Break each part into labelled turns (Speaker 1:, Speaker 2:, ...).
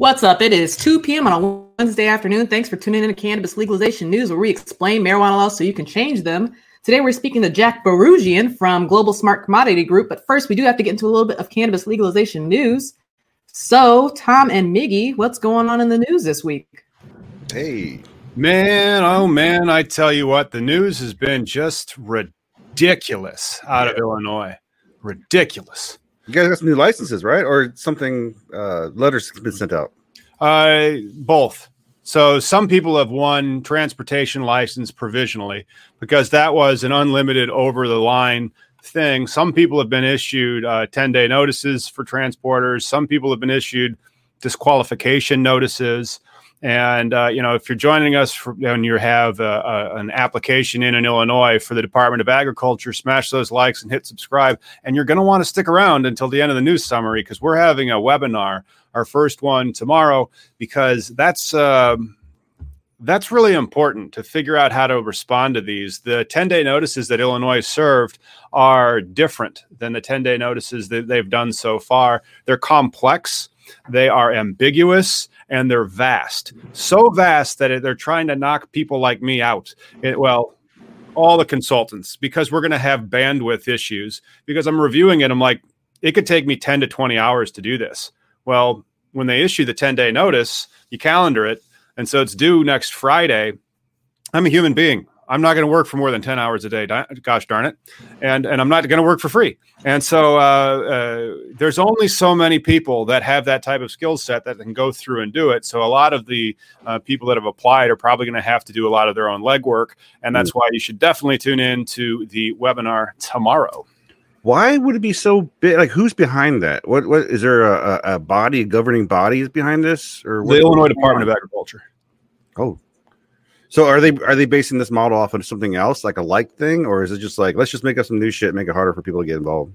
Speaker 1: What's up? It is 2 p.m. on a Wednesday afternoon. Thanks for tuning in to Cannabis Legalization News, where we explain marijuana laws so you can change them. Today, we're speaking to Jack Bouroudjian from Global Smart Commodity Group. But first, we do have to get into a little bit of cannabis legalization news. So, Tom and Miggy, what's going on in the news this week?
Speaker 2: Hey.
Speaker 3: Man, oh man, I tell you what, the news has been just ridiculous out of Illinois. Ridiculous.
Speaker 2: You guys got some new licenses, right? Or something uh letters been sent out?
Speaker 3: Uh both. So some people have won transportation license provisionally because that was an unlimited over the line thing. Some people have been issued uh, 10 day notices for transporters. Some people have been issued disqualification notices. And uh, you know, if you're joining us and you have a, a, an application in in Illinois for the Department of Agriculture, smash those likes and hit subscribe. And you're going to want to stick around until the end of the news summary because we're having a webinar, our first one tomorrow, because that's. Uh, that's really important to figure out how to respond to these. The 10 day notices that Illinois served are different than the 10 day notices that they've done so far. They're complex, they are ambiguous, and they're vast. So vast that they're trying to knock people like me out. It, well, all the consultants, because we're going to have bandwidth issues. Because I'm reviewing it, I'm like, it could take me 10 to 20 hours to do this. Well, when they issue the 10 day notice, you calendar it. And so it's due next Friday. I'm a human being. I'm not going to work for more than 10 hours a day. Gosh darn it. And, and I'm not going to work for free. And so uh, uh, there's only so many people that have that type of skill set that can go through and do it. So a lot of the uh, people that have applied are probably going to have to do a lot of their own legwork. And that's why you should definitely tune in to the webinar tomorrow.
Speaker 2: Why would it be so big? Like, who's behind that? What? What is there a, a body, a governing body is behind this, or
Speaker 3: the Illinois Department of Agriculture?
Speaker 2: Oh, so are they are they basing this model off of something else, like a like thing, or is it just like let's just make up some new shit, make it harder for people to get involved?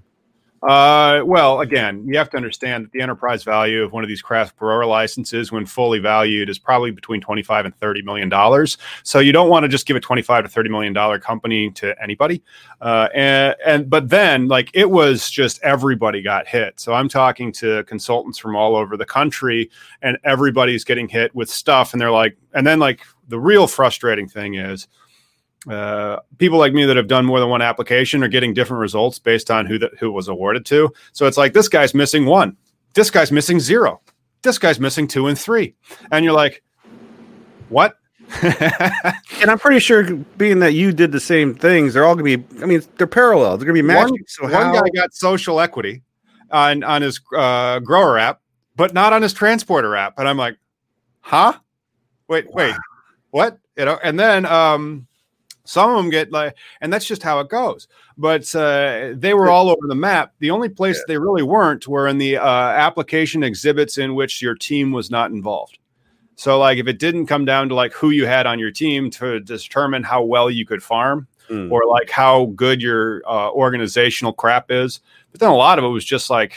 Speaker 3: Uh, well, again, you have to understand that the enterprise value of one of these craft grower licenses, when fully valued, is probably between twenty-five and thirty million dollars. So you don't want to just give a twenty-five to thirty million dollar company to anybody. Uh, and and but then like it was just everybody got hit. So I'm talking to consultants from all over the country, and everybody's getting hit with stuff, and they're like, and then like the real frustrating thing is uh, people like me that have done more than one application are getting different results based on who the, who was awarded to. So it's like this guy's missing one, this guy's missing zero, this guy's missing two and three, and you're like, what?
Speaker 2: and I'm pretty sure, being that you did the same things, they're all going to be. I mean, they're parallel. They're going to be matching. One,
Speaker 3: so one how... guy got social equity on on his uh, grower app, but not on his transporter app, and I'm like, huh? Wait, wait, what? You know? And then um, some of them get like, and that's just how it goes. But uh, they were all over the map. The only place yeah. they really weren't were in the uh, application exhibits in which your team was not involved. So, like, if it didn't come down to like who you had on your team to determine how well you could farm, mm. or like how good your uh, organizational crap is, but then a lot of it was just like,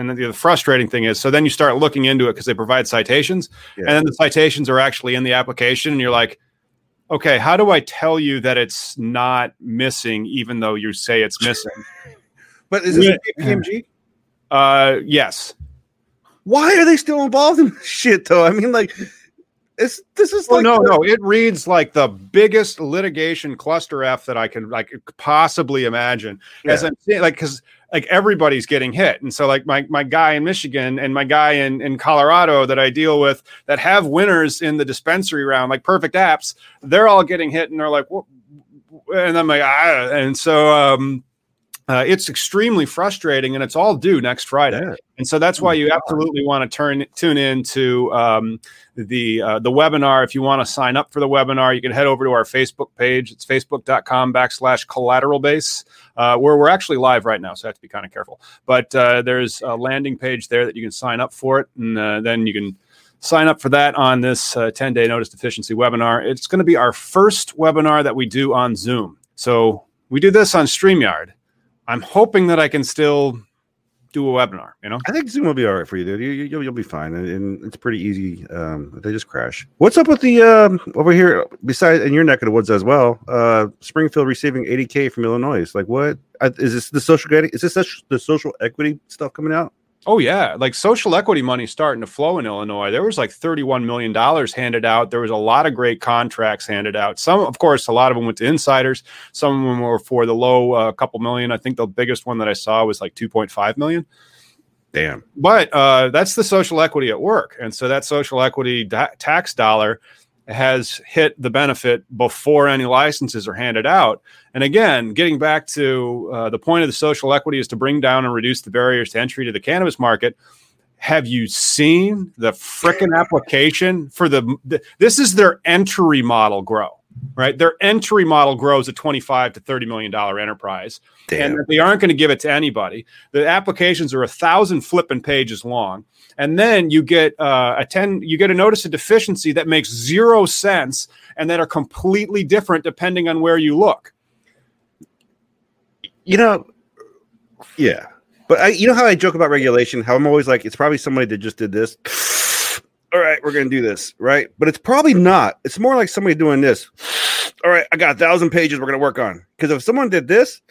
Speaker 3: And the, the frustrating thing is, so then you start looking into it because they provide citations,
Speaker 2: Yeah.
Speaker 3: and then the citations are actually in the application, and you're like, okay, how do I tell you that it's not missing, even though you say it's missing?
Speaker 2: But is it
Speaker 3: Yeah.
Speaker 2: KPMG?
Speaker 3: uh, yes.
Speaker 2: Why are they still involved in this shit though? I mean, like, it's this is
Speaker 3: Oh
Speaker 2: like
Speaker 3: no, no, it reads like the biggest litigation cluster F that I can like possibly imagine. As I'm saying, like because like everybody's getting hit, and so like my my guy in Michigan and my guy in in Colorado that I deal with that have winners in the dispensary round, like perfect apps, they're all getting hit, and they're like, what? And I'm like, ah, and so um, uh, it's extremely frustrating, and it's all due next Friday.
Speaker 2: Yeah.
Speaker 3: And so that's why you absolutely want to turn tune in to um, the uh, the webinar. If you want to sign up for the webinar, you can head over to our Facebook page. It's facebook.com backslash collateral base, uh, where we're actually live right now. So I have to be kind of careful. But uh, there's a landing page there that you can sign up for it. And uh, then you can sign up for that on this 10 day notice deficiency webinar. It's going to be our first webinar that we do on Zoom. So we do this on StreamYard. I'm hoping that I can still do a webinar, you know?
Speaker 2: I think Zoom will be all right for you, dude. You, you, you'll, be fine, and, and it's pretty easy. Um, they just crash. What's up with the um, over here? Besides, in your neck of the woods as well, uh, Springfield receiving 80k from Illinois. Like, what uh, is this? The social? Is this the social equity stuff coming out?
Speaker 3: Oh yeah, like social equity money starting to flow in Illinois. There was like 31 million dollars handed out. There was a lot of great contracts handed out. Some, of course, a lot of them went to insiders. Some of them were for the low uh, couple million. I think the biggest one that I saw was like 2.5 million.
Speaker 2: Damn.
Speaker 3: But uh, that's the social equity at work, and so that social equity da- tax dollar has hit the benefit before any licenses are handed out. And again, getting back to uh, the point of the social equity is to bring down and reduce the barriers to entry to the cannabis market. Have you seen the frickin' application for the, the? This is their entry model grow, right? Their entry model grows a twenty-five to thirty million dollar enterprise
Speaker 2: Damn.
Speaker 3: and they aren't going to give it to anybody. The applications are a thousand flipping pages long, and then you get uh, a ten, you get a notice of deficiency that makes zero sense and that are completely different depending on where you look.
Speaker 2: you know, yeah. But I, you know how I joke about regulation? How I'm always like, it's probably somebody that just did this. All right, we're gonna do this, right? But it's probably not. It's more like somebody doing this. All right, I got a thousand pages we're gonna work on. Because if someone did this,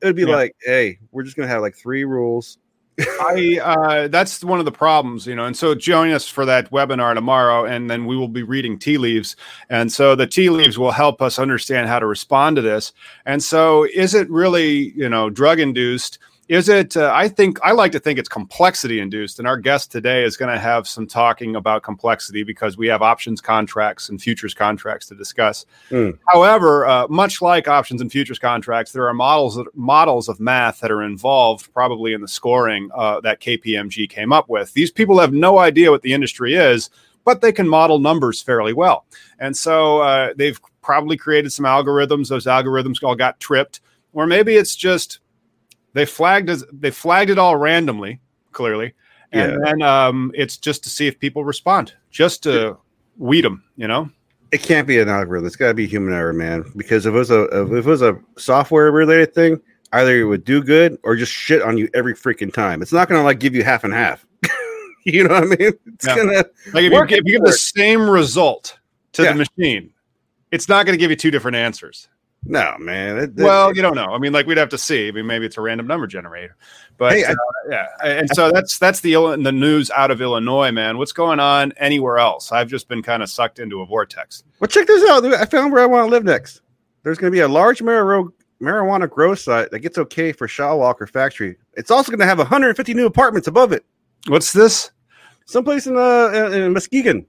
Speaker 2: it would be
Speaker 3: Yeah.
Speaker 2: like, hey, we're just gonna have like three rules.
Speaker 3: I uh, that's one of the problems, you know. And so join us for that webinar tomorrow, and then we will be reading tea leaves. And so the tea leaves will help us understand how to respond to this. And so, is it really, you know, drug induced? Is it? Uh, I think I like to think it's complexity induced. And our guest today is going to have some talking about complexity because we have options contracts and futures contracts to discuss.
Speaker 2: Mm.
Speaker 3: However, uh, much like options and futures contracts, there are models models of math that are involved, probably in the scoring uh, that KPMG came up with. These people have no idea what the industry is, but they can model numbers fairly well, and so uh, they've probably created some algorithms. Those algorithms all got tripped, or maybe it's just they flagged as they flagged it all randomly, clearly, and
Speaker 2: Yeah.
Speaker 3: then um, it's just to see if people respond, just to weed them, you know.
Speaker 2: It can't be an algorithm. It's got to be human error, man. Because if it was a if it was a software related thing, either it would do good or just shit on you every freaking time. It's not gonna like give you half and half. you know what I mean? It's
Speaker 3: Yeah.
Speaker 2: gonna
Speaker 3: Like if you, give, if you give the same result to
Speaker 2: Yeah.
Speaker 3: the machine, it's not going to give you two different answers.
Speaker 2: No, man. It- it-
Speaker 3: well, you don't know. I mean, like we'd have to see. I mean, maybe it's a random number generator, but
Speaker 2: Hey, I-
Speaker 3: uh, yeah. And so that's that's the the news out of Illinois, man. What's going on anywhere else? I've just been kind of sucked into a vortex.
Speaker 2: Well, check this out. I found where I want to live next. There's going to be a large marijuana marijuana grow site that gets okay for Shaw Walker Factory. It's also going to have 150 new apartments above it.
Speaker 3: What's this?
Speaker 2: Someplace in uh in Muskegon.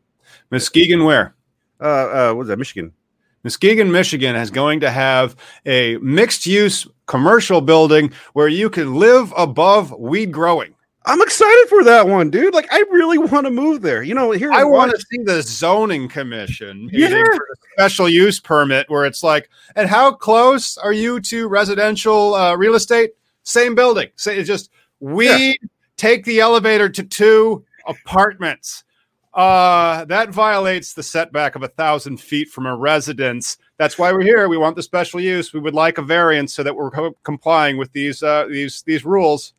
Speaker 3: Muskegon, where?
Speaker 2: Uh, uh, what is that? Michigan.
Speaker 3: Muskegon, Michigan is going to have a mixed use commercial building where you can live above weed growing.
Speaker 2: I'm excited for that one, dude. Like, I really want to move there. You know, here
Speaker 3: I want to see the zoning commission
Speaker 2: Yeah.
Speaker 3: meeting for the special use permit where it's like, and how close are you to residential uh, real estate? Same building. Say it's just we take the elevator to two apartments. Uh, that violates the setback of a thousand feet from a residence. That's why we're here. We want the special use. We would like a variance so that we're co- complying with these uh, these these rules.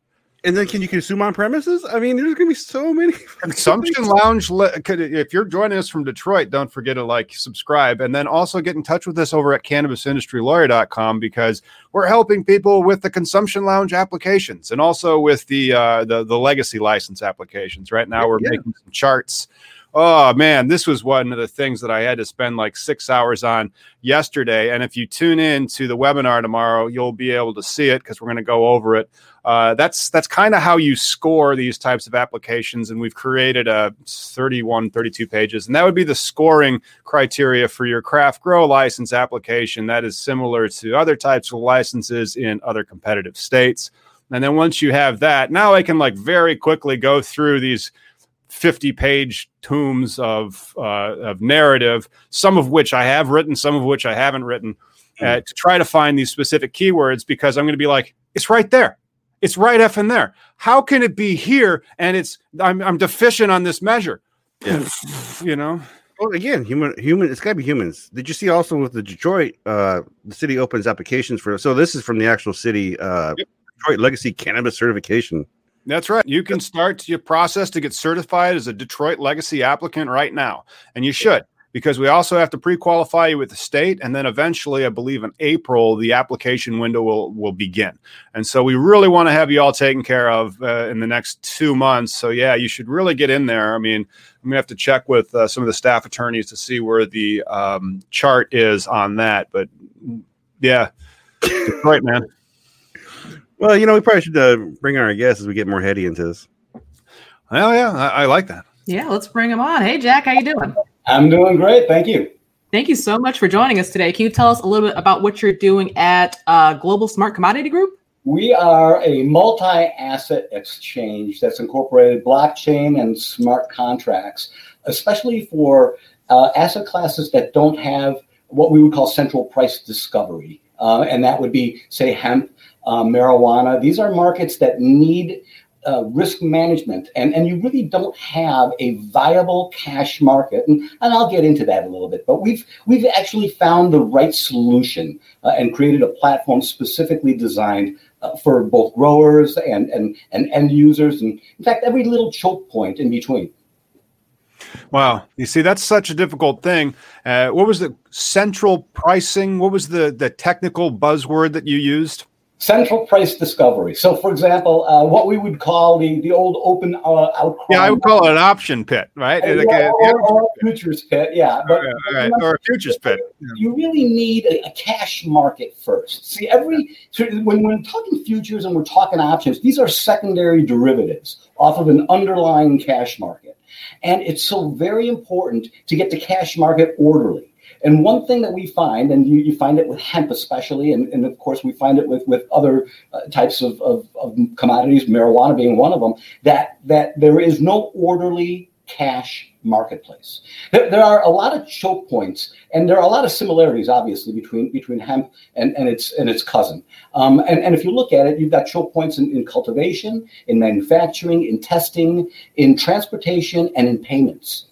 Speaker 2: And then can you consume on premises? I mean, there's going to be so many
Speaker 3: consumption lounge. If you're joining us from Detroit, don't forget to like, subscribe, and then also get in touch with us over at cannabisindustrylawyer.com because we're helping people with the consumption lounge applications and also with the uh, the, the legacy license applications. Right now, we're yeah. making some charts oh man, this was one of the things that I had to spend like six hours on yesterday. And if you tune in to the webinar tomorrow, you'll be able to see it because we're going to go over it. Uh, that's that's kind of how you score these types of applications and we've created a 31 32 pages and that would be the scoring criteria for your craft grow license application that is similar to other types of licenses in other competitive states and then once you have that now i can like very quickly go through these 50 page tomes of, uh, of narrative, some of which I have written, some of which I haven't written, uh, to try to find these specific keywords because I'm going to be like, it's right there. It's right F in there. How can it be here? And it's, I'm, I'm deficient on this measure. Yeah. you know?
Speaker 2: Well, again, human, human, it's got to be humans. Did you see also with the Detroit, uh, the city opens applications for, so this is from the actual city, uh, yep. Detroit Legacy Cannabis Certification.
Speaker 3: That's right. You can start your process to get certified as a Detroit Legacy applicant right now, and you should because we also have to pre-qualify you with the state and then eventually i believe in april the application window will will begin. And so we really want to have you all taken care of uh, in the next two months. So yeah you should really get in there. I mean i'm gonna have to check with uh, some of the staff attorneys to see where the um, chart is on that but yeah. Detroit man
Speaker 2: well, you know, we probably should uh, bring our guests as we get more heady into this.
Speaker 3: Well, yeah, I, I like that.
Speaker 1: Yeah, let's bring them on. Hey, Jack, how you doing?
Speaker 4: I'm doing great. Thank you.
Speaker 1: Thank you so much for joining us today. Can you tell us a little bit about what you're doing at uh, Global Smart Commodity Group?
Speaker 4: We are a multi asset exchange that's incorporated blockchain and smart contracts, especially for uh, asset classes that don't have what we would call central price discovery. Uh, and that would be, say, hemp, uh, marijuana. These are markets that need uh, risk management, and, and you really don't have a viable cash market. And, and I'll get into that a little bit. But we've we've actually found the right solution uh, and created a platform specifically designed uh, for both growers and, and and end users, and in fact, every little choke point in between.
Speaker 3: Wow, you see, that's such a difficult thing. Uh, what was the central pricing? What was the the technical buzzword that you used?
Speaker 4: Central price discovery. So, for example, uh, what we would call the, the old open uh, outcry.
Speaker 3: Yeah, I would call it an option pit, right?
Speaker 4: Uh, like a, or, or, a futures pit, yeah.
Speaker 3: But right, or a futures pit.
Speaker 4: You really need a, a, cash market first. See, every so when we're talking futures and we're talking options, these are secondary derivatives off of an underlying cash market. And it's so very important to get the cash market orderly. And one thing that we find, and you, you find it with hemp especially, and, and of course we find it with, with other uh, types of, of, of commodities, marijuana being one of them, that, that there is no orderly cash marketplace. There, there, are a lot of choke points, and there are a lot of similarities, obviously, between between hemp and, and its and its cousin. Um, and, and if you look at it, you've got choke points in, in cultivation, in manufacturing, in testing, in transportation, and in payments.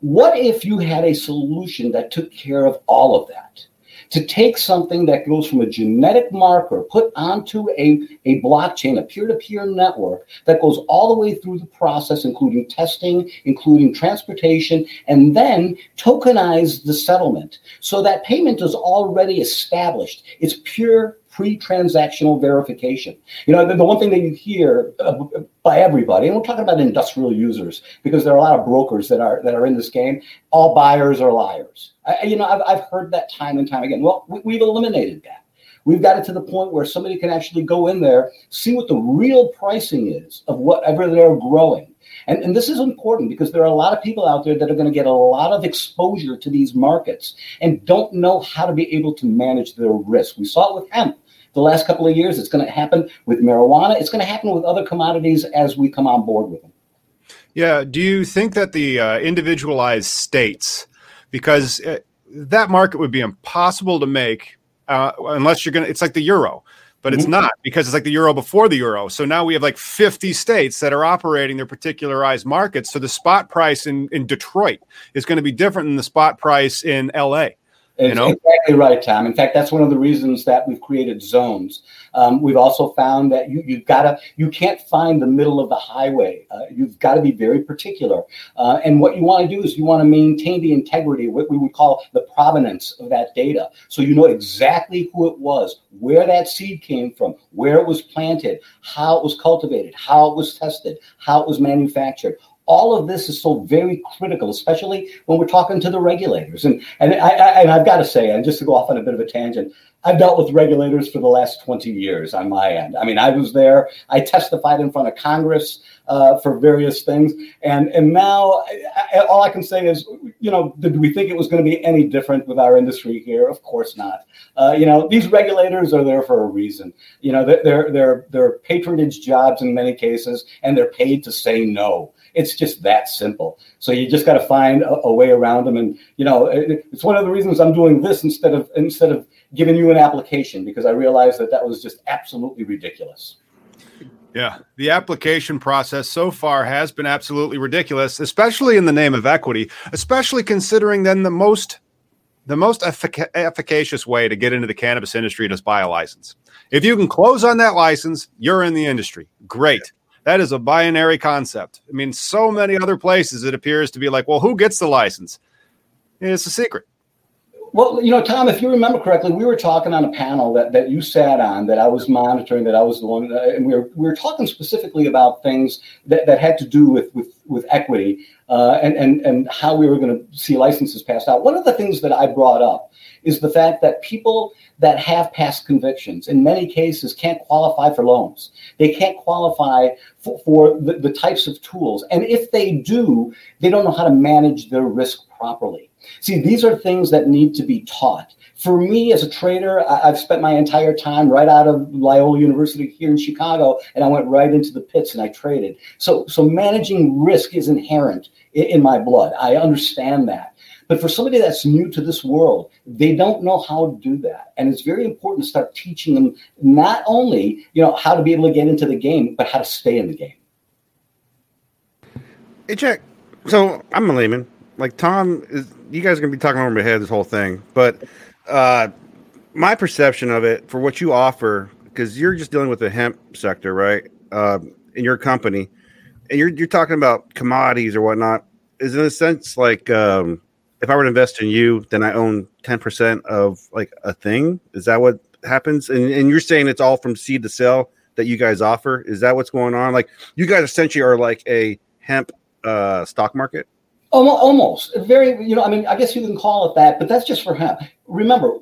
Speaker 4: What if you had a solution that took care of all of that? To take something that goes from a genetic marker put onto a, a blockchain, a peer to peer network that goes all the way through the process, including testing, including transportation, and then tokenize the settlement so that payment is already established. It's pure pre-transactional verification. You know, the, the one thing that you hear uh, by everybody, and we're talking about industrial users because there are a lot of brokers that are that are in this game. All buyers are liars. I, you know, I've, I've heard that time and time again. Well, we, we've eliminated that. We've got it to the point where somebody can actually go in there, see what the real pricing is of whatever they're growing. And, and this is important because there are a lot of people out there that are going to get a lot of exposure to these markets and don't know how to be able to manage their risk. We saw it with hemp the last couple of years. It's going to happen with marijuana. It's going to happen with other commodities as we come on board with them.
Speaker 3: Yeah. Do you think that the uh, individualized states, because uh, that market would be impossible to make uh, unless you're going to, it's like the euro, but mm-hmm. it's not because it's like the euro before the euro. So now we have like 50 states that are operating their particularized markets. So the spot price in, in Detroit is going to be different than the spot price in LA. You know?
Speaker 4: exactly right, Tom. In fact, that's one of the reasons that we've created zones. Um, we've also found that you you've got to you can't find the middle of the highway. Uh, you've got to be very particular. Uh, and what you want to do is you want to maintain the integrity, what we would call the provenance of that data, so you know exactly who it was, where that seed came from, where it was planted, how it was cultivated, how it was tested, how it was manufactured all of this is so very critical, especially when we're talking to the regulators. And and I, I and I've got to say, and just to go off on a bit of a tangent, I've dealt with regulators for the last 20 years on my end. I mean, I was there. I testified in front of Congress uh, for various things, and and now I, all I can say is, you know, did we think it was going to be any different with our industry here? Of course not. Uh, you know, these regulators are there for a reason. You know, they're they're they're patronage jobs in many cases, and they're paid to say no. It's just that simple. So you just got to find a, a, way around them. And you know, it, it's one of the reasons I'm doing this instead of instead of giving you an application because I realized that that was just absolutely ridiculous.
Speaker 3: Yeah, the application process so far has been absolutely ridiculous, especially in the name of equity, especially considering then the most the most effic- efficacious way to get into the cannabis industry is buy a license. If you can close on that license, you're in the industry. Great. That is a binary concept. I mean, so many other places it appears to be like, well, who gets the license? It's a secret.
Speaker 4: Well, you know, Tom, if you remember correctly, we were talking on a panel that, that you sat on, that I was monitoring, that I was the one, uh, and we were we were talking specifically about things that, that had to do with with, with equity uh, and and and how we were going to see licenses passed out. One of the things that I brought up is the fact that people that have past convictions in many cases can't qualify for loans. They can't qualify for, for the, the types of tools. And if they do, they don't know how to manage their risk properly. See, these are things that need to be taught. For me as a trader, I've spent my entire time right out of Loyola University here in Chicago, and I went right into the pits and I traded. So, so managing risk is inherent in my blood. I understand that. But for somebody that's new to this world, they don't know how to do that. And it's very important to start teaching them not only, you know, how to be able to get into the game, but how to stay in the game.
Speaker 2: Hey, Jack. So I'm a layman. Like Tom is, you guys are gonna be talking over my head this whole thing, but uh, my perception of it for what you offer, because you're just dealing with the hemp sector, right? Uh, in your company, and you're you're talking about commodities or whatnot. Is in a sense like um, if I were to invest in you, then I own 10% of like a thing. Is that what happens? And, and you're saying it's all from seed to sell that you guys offer. Is that what's going on? Like you guys essentially are like a hemp uh, stock market?
Speaker 4: Almost very, you know, I mean, I guess you can call it that, but that's just for him. Remember,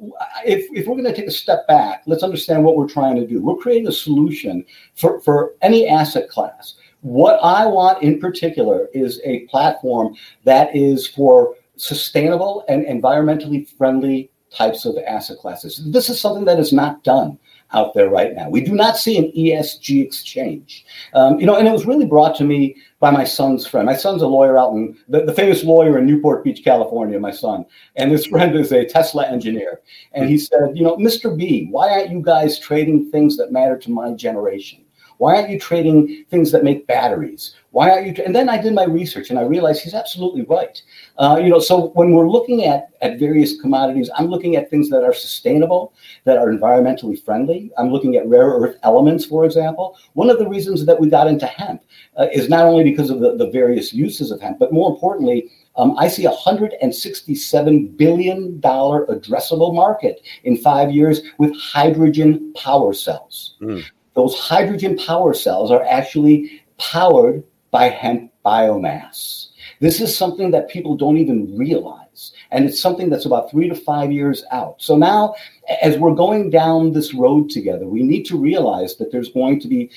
Speaker 4: if, if we're going to take a step back, let's understand what we're trying to do. We're creating a solution for, for any asset class. What I want in particular is a platform that is for sustainable and environmentally friendly types of asset classes. This is something that is not done out there right now. We do not see an ESG exchange. Um, you know, and it was really brought to me by my son's friend. My son's a lawyer out in the, the famous lawyer in Newport Beach, California, my son. And this friend is a Tesla engineer. And he said, you know, Mr. B, why aren't you guys trading things that matter to my generation? Why aren't you trading things that make batteries? Why aren't you? Tra-? And then I did my research and I realized he's absolutely right. Uh, you know, so when we're looking at at various commodities, I'm looking at things that are sustainable, that are environmentally friendly. I'm looking at rare earth elements, for example. One of the reasons that we got into hemp uh, is not only because of the, the various uses of hemp, but more importantly, um, I see a $167 billion addressable market in five years with hydrogen power cells. Mm those hydrogen power cells are actually powered by hemp biomass. This is something that people don't even realize. And it's something that's about three to five years out. So now as we're going down this road together, we need to realize that there's going to be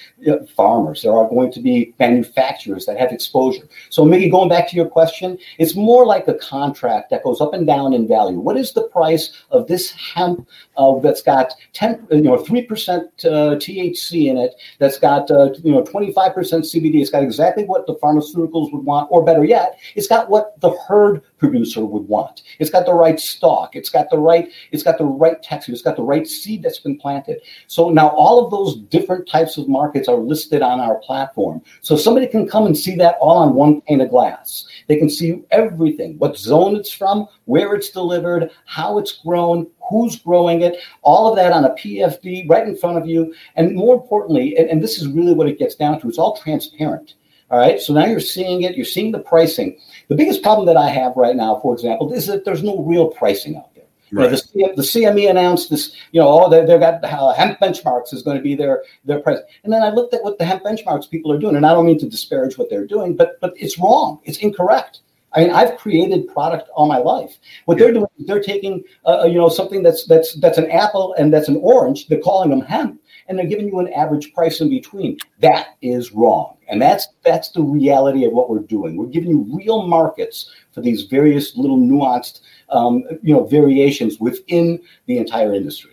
Speaker 4: farmers, there are going to be manufacturers that have exposure. So, Mickey, going back to your question, it's more like a contract that goes up and down in value. What is the price of this hemp uh, that's got 10, you know, 3% uh, THC in it, that's got, uh, you know, 25% CBD? It's got exactly what the pharmaceuticals would want, or better yet, it's got what the hurd producer would want. It's got the right stock. It's got the right, it's got the right technology just got the right seed that's been planted. So now all of those different types of markets are listed on our platform. So somebody can come and see that all on one pane of glass. They can see everything, what zone it's from, where it's delivered, how it's grown, who's growing it, all of that on a PFD right in front of you. And more importantly, and, and this is really what it gets down to, it's all transparent. All right. So now you're seeing it, you're seeing the pricing. The biggest problem that I have right now, for example, is that there's no real pricing out there. Right. You know, the, the, CME announced this, you know, oh, they, they've got uh, hemp benchmarks is going to be their their price. And then I looked at what the hemp benchmarks people are doing, and I don't mean to disparage what they're doing, but but it's wrong. It's incorrect. I mean, I've created product all my life. What yeah. they're doing, is they're taking, uh, you know, something that's that's that's an apple and that's an orange. They're calling them hemp, and they're giving you an average price in between. That is wrong, and that's that's the reality of what we're doing. We're giving you real markets for these various little nuanced, um, you know, variations within the entire industry.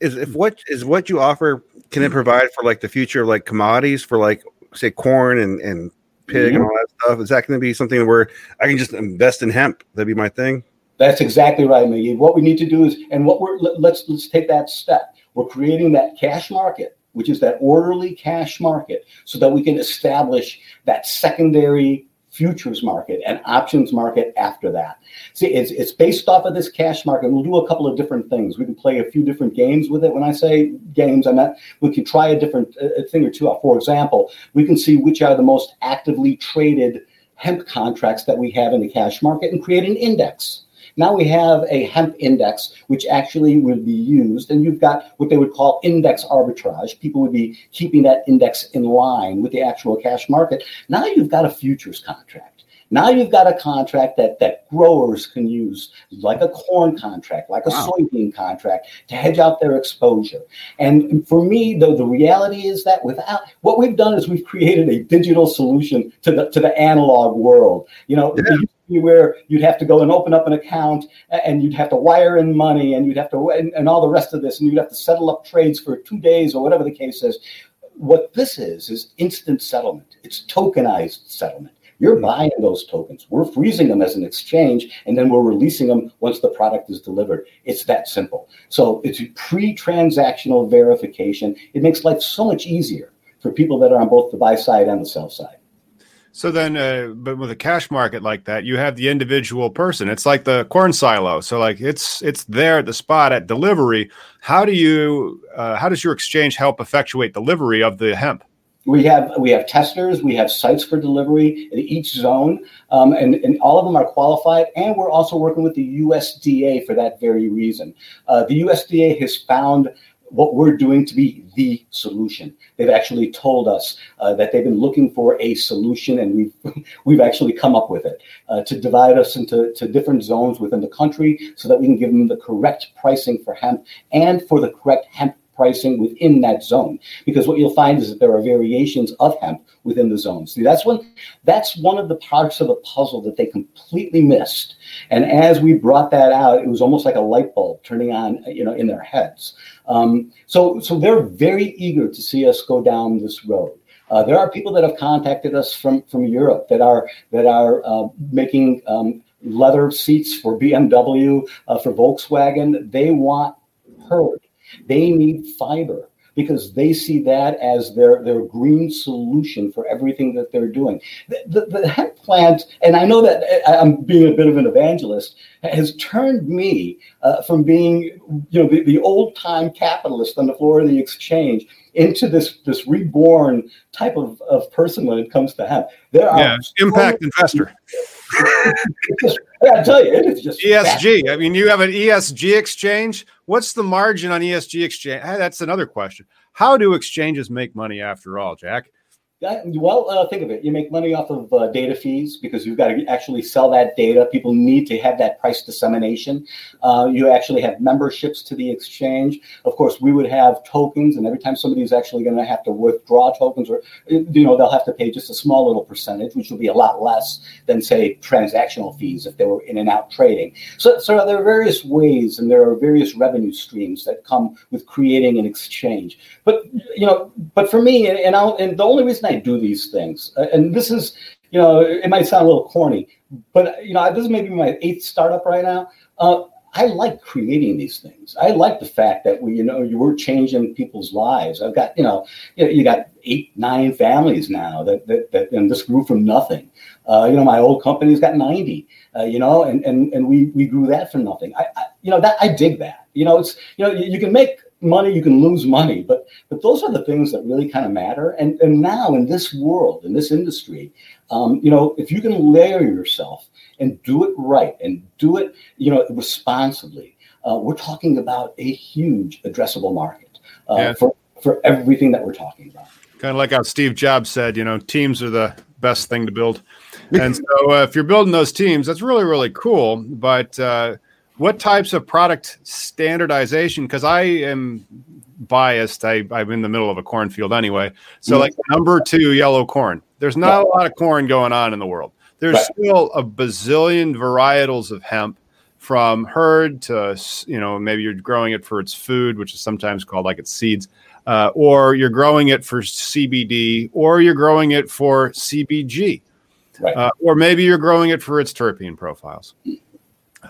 Speaker 2: Is if what is what you offer? Can it provide for like the future of like commodities for like say corn and and pig mm-hmm. and all that stuff? Is that going to be something where I can just invest in hemp? That'd be my thing.
Speaker 4: That's exactly right, Miggy. What we need to do is, and what we're let's let's take that step. We're creating that cash market, which is that orderly cash market, so that we can establish that secondary futures market and options market after that. See, it's, it's based off of this cash market. We'll do a couple of different things. We can play a few different games with it. When I say games, I mean we can try a different thing or two. For example, we can see which are the most actively traded hemp contracts that we have in the cash market and create an index. Now we have a hemp index, which actually would be used, and you've got what they would call index arbitrage. People would be keeping that index in line with the actual cash market. Now you've got a futures contract. Now you've got a contract that, that growers can use, like a corn contract, like a wow. soybean contract, to hedge out their exposure. And for me, though, the reality is that without what we've done is we've created a digital solution to the to the analog world. You know, yeah where you'd have to go and open up an account and you'd have to wire in money and you'd have to and, and all the rest of this and you'd have to settle up trades for two days or whatever the case is. What this is is instant settlement. It's tokenized settlement. You're buying those tokens. We're freezing them as an exchange and then we're releasing them once the product is delivered. It's that simple. So it's pre-transactional verification. It makes life so much easier for people that are on both the buy side and the sell side
Speaker 3: so then, uh, but with a cash market like that, you have the individual person. It's like the corn silo. So like it's it's there at the spot at delivery. How do you uh, how does your exchange help effectuate delivery of the hemp?
Speaker 4: We have we have testers. We have sites for delivery in each zone, um, and and all of them are qualified. And we're also working with the USDA for that very reason. Uh, the USDA has found what we're doing to be the solution. They've actually told us uh, that they've been looking for a solution, and we've we've actually come up with it uh, to divide us into to different zones within the country, so that we can give them the correct pricing for hemp and for the correct hemp pricing within that zone. Because what you'll find is that there are variations of hemp within the zones. See, that's one that's one of the parts of the puzzle that they completely missed. And as we brought that out, it was almost like a light bulb turning on, you know, in their heads. Um, so, so they're very eager to see us go down this road. Uh, there are people that have contacted us from from Europe that are that are uh, making um, leather seats for BMW, uh, for Volkswagen. They want hurd. They need fiber because they see that as their, their green solution for everything that they're doing. The, the, the hemp plant, and I know that I'm being a bit of an evangelist, has turned me uh, from being, you know, the, the old time capitalist on the floor of the exchange into this this reborn type of, of person when it comes to hemp.
Speaker 3: There are yeah, impact investor.
Speaker 4: I tell you, it is just
Speaker 3: ESG. I mean, you have an ESG exchange. What's the margin on ESG exchange? Ah, that's another question. How do exchanges make money after all, Jack?
Speaker 4: Well, uh, think of it. You make money off of uh, data fees because you've got to actually sell that data. People need to have that price dissemination. Uh, you actually have memberships to the exchange. Of course, we would have tokens, and every time somebody is actually going to have to withdraw tokens, or you know, they'll have to pay just a small little percentage, which will be a lot less than say transactional fees if they were in and out trading. So, so there are various ways, and there are various revenue streams that come with creating an exchange. But you know, but for me, and, I'll, and the only reason I do these things. Uh, and this is, you know, it might sound a little corny, but you know, this is maybe my eighth startup right now. Uh, I like creating these things. I like the fact that we, you know, you were changing people's lives. I've got, you know, you got eight, nine families now that that, that and this grew from nothing. Uh, you know, my old company's got ninety. Uh, you know, and and and we we grew that from nothing. I, I, you know that I dig that. You know, it's you know you, you can make money, you can lose money, but but those are the things that really kind of matter. And and now in this world, in this industry, um, you know, if you can layer yourself and do it right and do it, you know, responsibly, uh, we're talking about a huge addressable market uh, yeah. for for everything that we're talking about.
Speaker 3: Kind of like how Steve Jobs said, you know, teams are the best thing to build. And so, uh, if you're building those teams, that's really really cool. But uh, what types of product standardization? Because I am biased. I, I'm in the middle of a cornfield anyway. So, mm-hmm. like number two, yellow corn. There's not a lot of corn going on in the world. There's right. still a bazillion varietals of hemp from hurd to, you know, maybe you're growing it for its food, which is sometimes called like its seeds, uh, or you're growing it for CBD, or you're growing it for CBG, right. uh, or maybe you're growing it for its terpene profiles.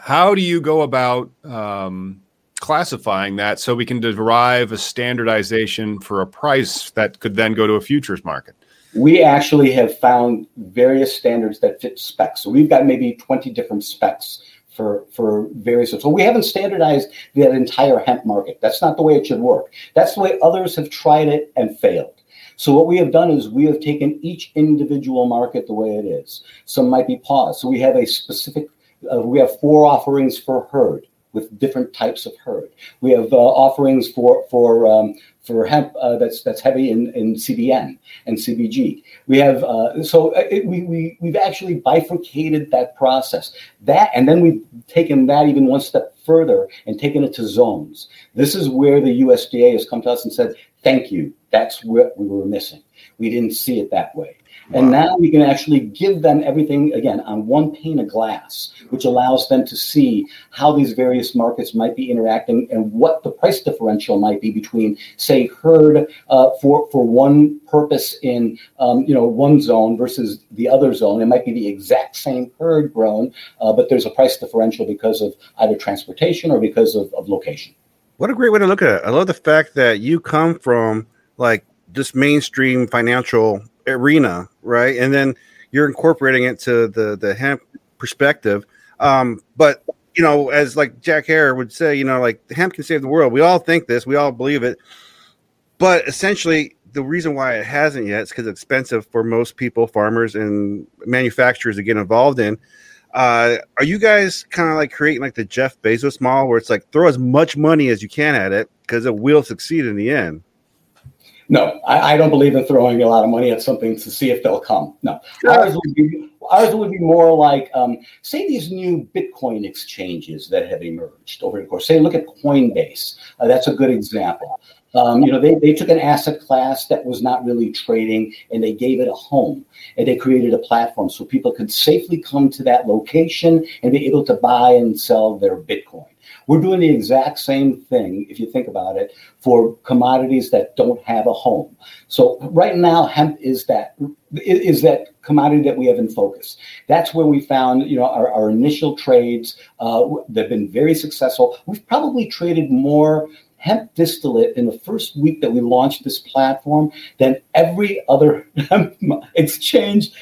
Speaker 3: How do you go about um, classifying that so we can derive a standardization for a price that could then go to a futures market?
Speaker 4: we actually have found various standards that fit specs. So we've got maybe 20 different specs for, for various. So we haven't standardized that entire hemp market. That's not the way it should work. That's the way others have tried it and failed. So what we have done is we have taken each individual market the way it is. Some might be paused. So we have a specific, uh, we have four offerings for hurd with different types of hurd. We have uh, offerings for for um, for hemp uh, that's that's heavy in, in CBN and CBG. We have uh, so uh, it, we we we've actually bifurcated that process. That and then we've taken that even one step further and taken it to zones. This is where the USDA has come to us and said, "Thank you. That's what we were missing. We didn't see it that way." And now we can actually give them everything again on one pane of glass, which allows them to see how these various markets might be interacting and what the price differential might be between, say, hurd uh, for for one purpose in um, you know one zone versus the other zone. It might be the exact same hurd grown, uh, but there's a price differential because of either transportation or because of, of location.
Speaker 2: What a great way to look at it! I love the fact that you come from like just mainstream financial arena, right? And then you're incorporating it to the the hemp perspective. Um, but you know, as like Jack Herer would say, you know, like hemp can save the world. We all think this, we all believe it. But essentially, the reason why it hasn't yet is because it's expensive for most people, farmers and manufacturers to get involved in. Uh, are you guys kind of like creating like the Jeff Bezos model where it's like throw as much money as you can at it because it will succeed in the end?
Speaker 4: No, I, I, don't believe in throwing a lot of money at something to see if they'll come. No, ours would be ours would be more like um, say these new Bitcoin exchanges that have emerged over the course. Say, look at Coinbase. Uh, that's a good example. Um, you know, they, they took an asset class that was not really trading and they gave it a home and they created a platform so people could safely come to that location and be able to buy and sell their Bitcoin. We're doing the exact same thing, if you think about it, for commodities that don't have a home. So right now, hemp is that is that commodity that we have in focus. That's where we found, you know, our, our initial trades. Uh, they've been very successful. We've probably traded more hemp distillate in the first week that we launched this platform than every other exchange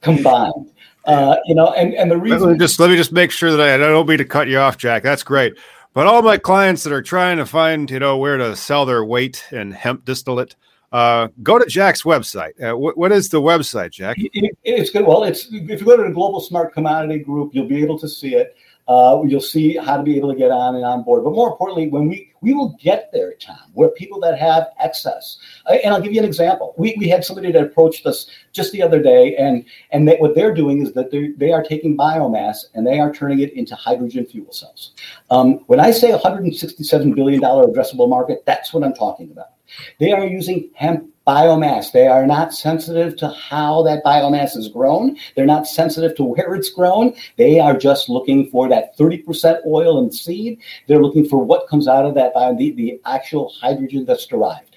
Speaker 4: combined. Uh, you know, and, and the reason
Speaker 3: let me just let me just make sure that I, I don't mean to cut you off, Jack. That's great. But all my clients that are trying to find, you know, where to sell their weight in hemp distillate, uh, go to Jack's website. Uh, wh- what is the website, Jack?
Speaker 4: It, it's good. Well, it's if you go to the Global Smart Commodity Group, you'll be able to see it. Uh, you'll see how to be able to get on and on board. But more importantly, when we we will get there, Tom, where people that have excess. And I'll give you an example. We, we had somebody that approached us just the other day, and and they, what they're doing is that they they are taking biomass and they are turning it into hydrogen fuel cells. Um, when I say 167 billion dollar addressable market, that's what I'm talking about. They are using hemp biomass. They are not sensitive to how that biomass is grown. They're not sensitive to where it's grown. They are just looking for that 30% oil and seed. They're looking for what comes out of that bio, the, the actual hydrogen that's derived.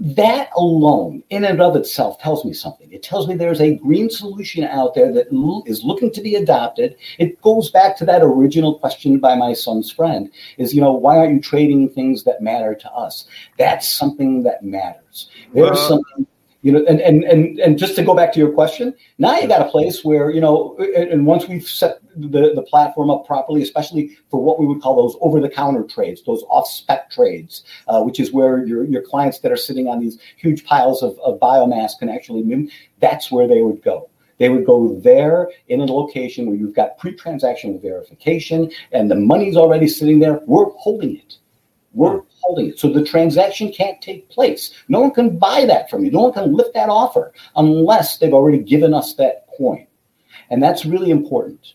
Speaker 4: That alone, in and of itself, tells me something. It tells me there's a green solution out there that is looking to be adopted. It goes back to that original question by my son's friend: is you know why aren't you trading things that matter to us? That's something that matters. There's something you know and, and and and just to go back to your question now you got a place where you know and once we've set the, the platform up properly especially for what we would call those over-the-counter trades those off-spec trades uh, which is where your, your clients that are sitting on these huge piles of, of biomass can actually move that's where they would go. They would go there in a location where you've got pre-transaction verification and the money's already sitting there. We're holding it we're holding it. So the transaction can't take place. No one can buy that from you. No one can lift that offer unless they've already given us that coin. And that's really important.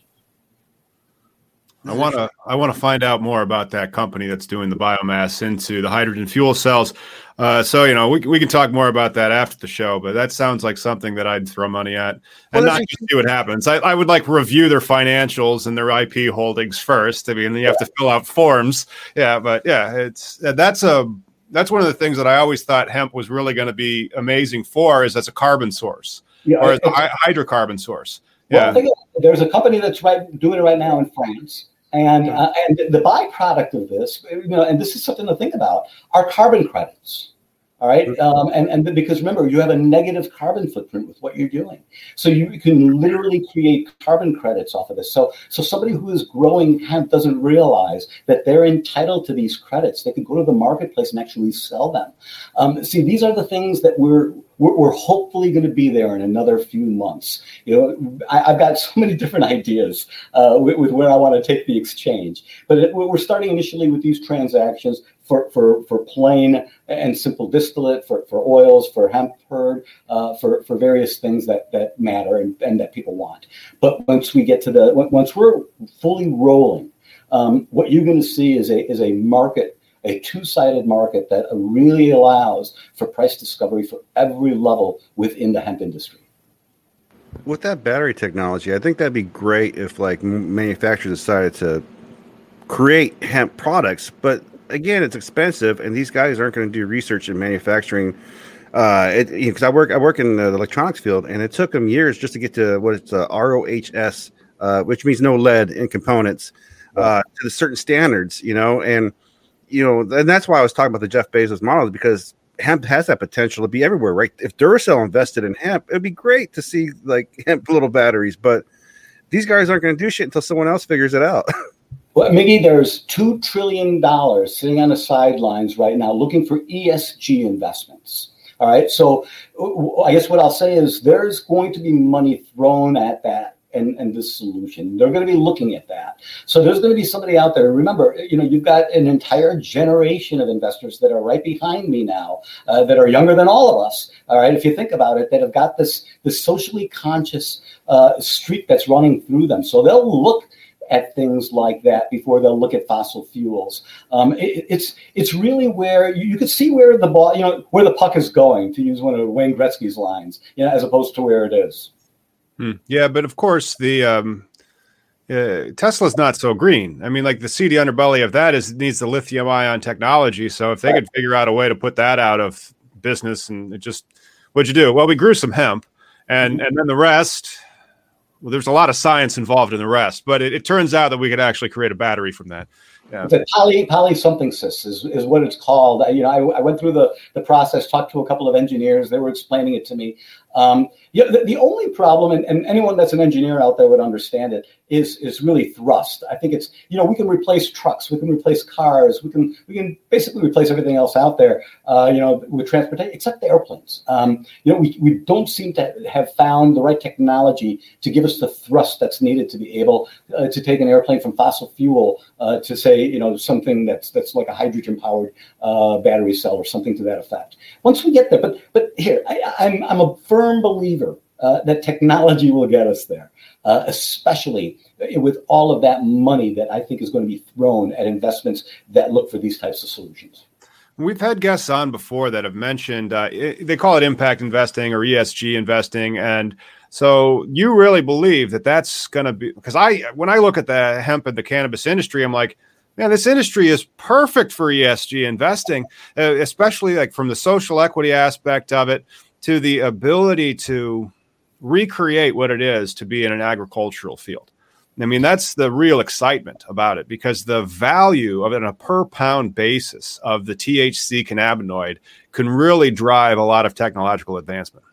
Speaker 3: I want to I want to find out more about that company that's doing the biomass into the hydrogen fuel cells. Uh, so you know we, we can talk more about that after the show, but that sounds like something that I'd throw money at and well, not just see what happens. I, I would like review their financials and their IP holdings first. I mean, you have to fill out forms. Yeah, but yeah, it's that's a that's one of the things that I always thought hemp was really going to be amazing for is as a carbon source yeah, or as a hydrocarbon source. Yeah,
Speaker 4: well, there's a company that's right doing it right now in France and, uh, and the byproduct of this, you know, and this is something to think about, are carbon credits. All right. Mm-hmm. Um, and, and because remember, you have a negative carbon footprint with what you're doing. So you can literally create carbon credits off of this. So, so somebody who is growing hemp doesn't realize that they're entitled to these credits. They can go to the marketplace and actually sell them. Um, see, these are the things that we're, we're, we're hopefully going to be there in another few months. You know, I, have got so many different ideas uh, with, with, where I want to take the exchange. But it, we're starting initially with these transactions for, for, for plain and simple distillate, for, for oils, for hemp hurd, uh, for, for various things that, that matter and, and that people want. But once we get to the, once we're fully rolling, um, what you're going to see is a, is a market, a two-sided market that really allows for price discovery for every level within the hemp industry
Speaker 2: with that battery technology, I think that'd be great if like manufacturers decided to create hemp products, but again, it's expensive, and these guys aren't going to do research in manufacturing. Uh, because you know, I work I work in the electronics field, and it took them years just to get to what it's uh, ROHS, uh, which means no lead in components, uh, to the certain standards. You know, and you know, and that's why I was talking about the Jeff Bezos model because hemp has that potential to be everywhere, right? If Duracell invested in hemp, it'd be great to see like hemp little batteries, but these guys aren't going to do shit until someone else figures it out.
Speaker 4: Well, maybe there's two trillion dollars sitting on the sidelines right now looking for ESG investments. All right, so I guess what I'll say is there's going to be money thrown at that and, and this solution. They're going to be looking at that. So there's going to be somebody out there. Remember, you know, you've got an entire generation of investors that are right behind me now, uh, that are younger than all of us. All right, if you think about it, that have got this this socially conscious uh, streak that's running through them. So they'll look at things like that before they'll look at fossil fuels. Um, it, it's it's really where you, you can see where the ball, you know, where the puck is going, to use one of Wayne Gretzky's lines, you know, as opposed to where it is.
Speaker 3: Hmm. Yeah, but of course the um, uh, Tesla's not so green. I mean, like the seedy underbelly of that is needs the lithium ion technology. So if they could figure out a way to put that out of business, and it just what'd you do? Well, we grew some hemp, and mm-hmm. and then the rest well, there's a lot of science involved in the rest, but it, it turns out that we could actually create a battery from that.
Speaker 4: Yeah. The poly poly something cis is, is what it's called. You know, I, I went through the, the process, talked to a couple of engineers. They were explaining it to me. Um, yeah, the, the, only problem, and, and anyone that's an engineer out there would understand it, is is really thrust. I think it's you know we can replace trucks, we can replace cars, we can we can basically replace everything else out there. Uh, you know, with transportation, except the airplanes. Um, you know, we, we don't seem to have found the right technology to give us the thrust that's needed to be able uh, to take an airplane from fossil fuel uh, to say you know something that's that's like a hydrogen powered uh, battery cell or something to that effect. Once we get there, but but here I, I'm I'm a firm believer uh, that technology will get us there, uh, especially with all of that money that I think is going to be thrown at investments that look for these types of solutions.
Speaker 3: We've had guests on before that have mentioned uh, they call it impact investing or ESG investing, and so you really believe that that's going to be because I when I look at the hemp and the cannabis industry, I'm like Man, this industry is perfect for ESG investing, uh, especially like from the social equity aspect of it to the ability to recreate what it is to be in an agricultural field. I mean, that's the real excitement about it because the value of it on a per pound basis of the THC cannabinoid can really drive a lot of technological advancement.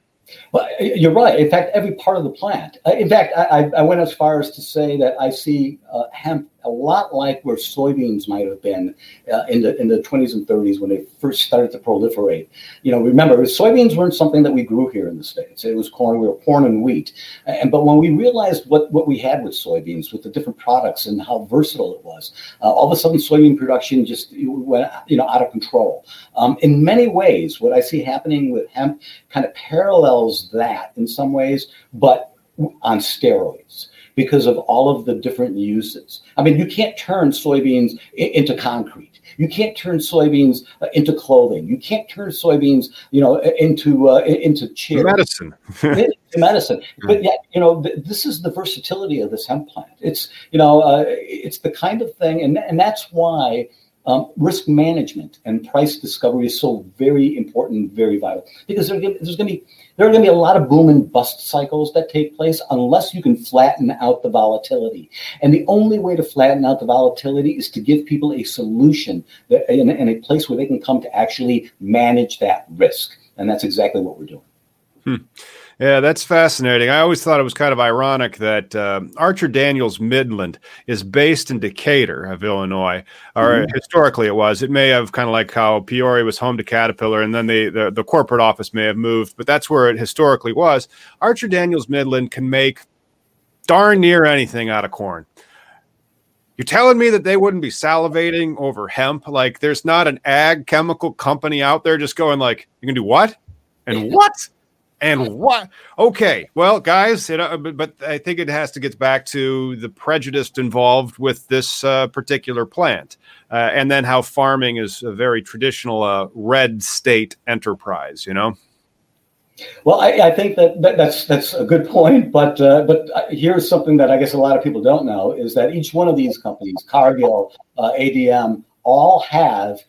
Speaker 4: Well, you're right. In fact, every part of the plant. Uh, in fact, I, I went as far as to say that I see uh, hemp a lot like where soybeans might have been uh, in the in the 20s and 30s when they first started to proliferate. You know, remember soybeans weren't something that we grew here in the states. It was corn. We were corn and wheat. And but when we realized what what we had with soybeans, with the different products and how versatile it was, uh, all of a sudden soybean production just went you know out of control. Um, in many ways, what I see happening with hemp kind of parallels that in some ways, but on steroids because of all of the different uses. I mean, you can't turn soybeans into concrete. You can't turn soybeans uh, into clothing. You can't turn soybeans, you know, into uh, into chairs.
Speaker 3: Medicine.
Speaker 4: medicine. But yet, you know, th- this is the versatility of this hemp plant. It's, you know, uh, it's the kind of thing, and and that's why um, risk management and price discovery is so very important, very vital because there's going to be there are going to be a lot of boom and bust cycles that take place unless you can flatten out the volatility. And the only way to flatten out the volatility is to give people a solution that, in, in a place where they can come to actually manage that risk. And that's exactly what we're doing.
Speaker 3: Hmm. Yeah, that's fascinating. I always thought it was kind of ironic that uh, Archer Daniels Midland is based in Decatur of Illinois, or mm-hmm. historically it was. It may have kind of like how Peoria was home to Caterpillar, and then the, the, the corporate office may have moved, but that's where it historically was. Archer Daniels Midland can make darn near anything out of corn. You're telling me that they wouldn't be salivating over hemp? Like, there's not an ag chemical company out there just going like, "You can do what and what." And what? Okay, well, guys, uh, but, but, I think it has to get back to the prejudice involved with this uh, particular plant, uh, and then how farming is a very traditional uh, red state enterprise. You know.
Speaker 4: Well, I, I think that, that, that's that's a good point, but uh, but here's something that I guess a lot of people don't know is that each one of these companies, Cargill, ADM, all have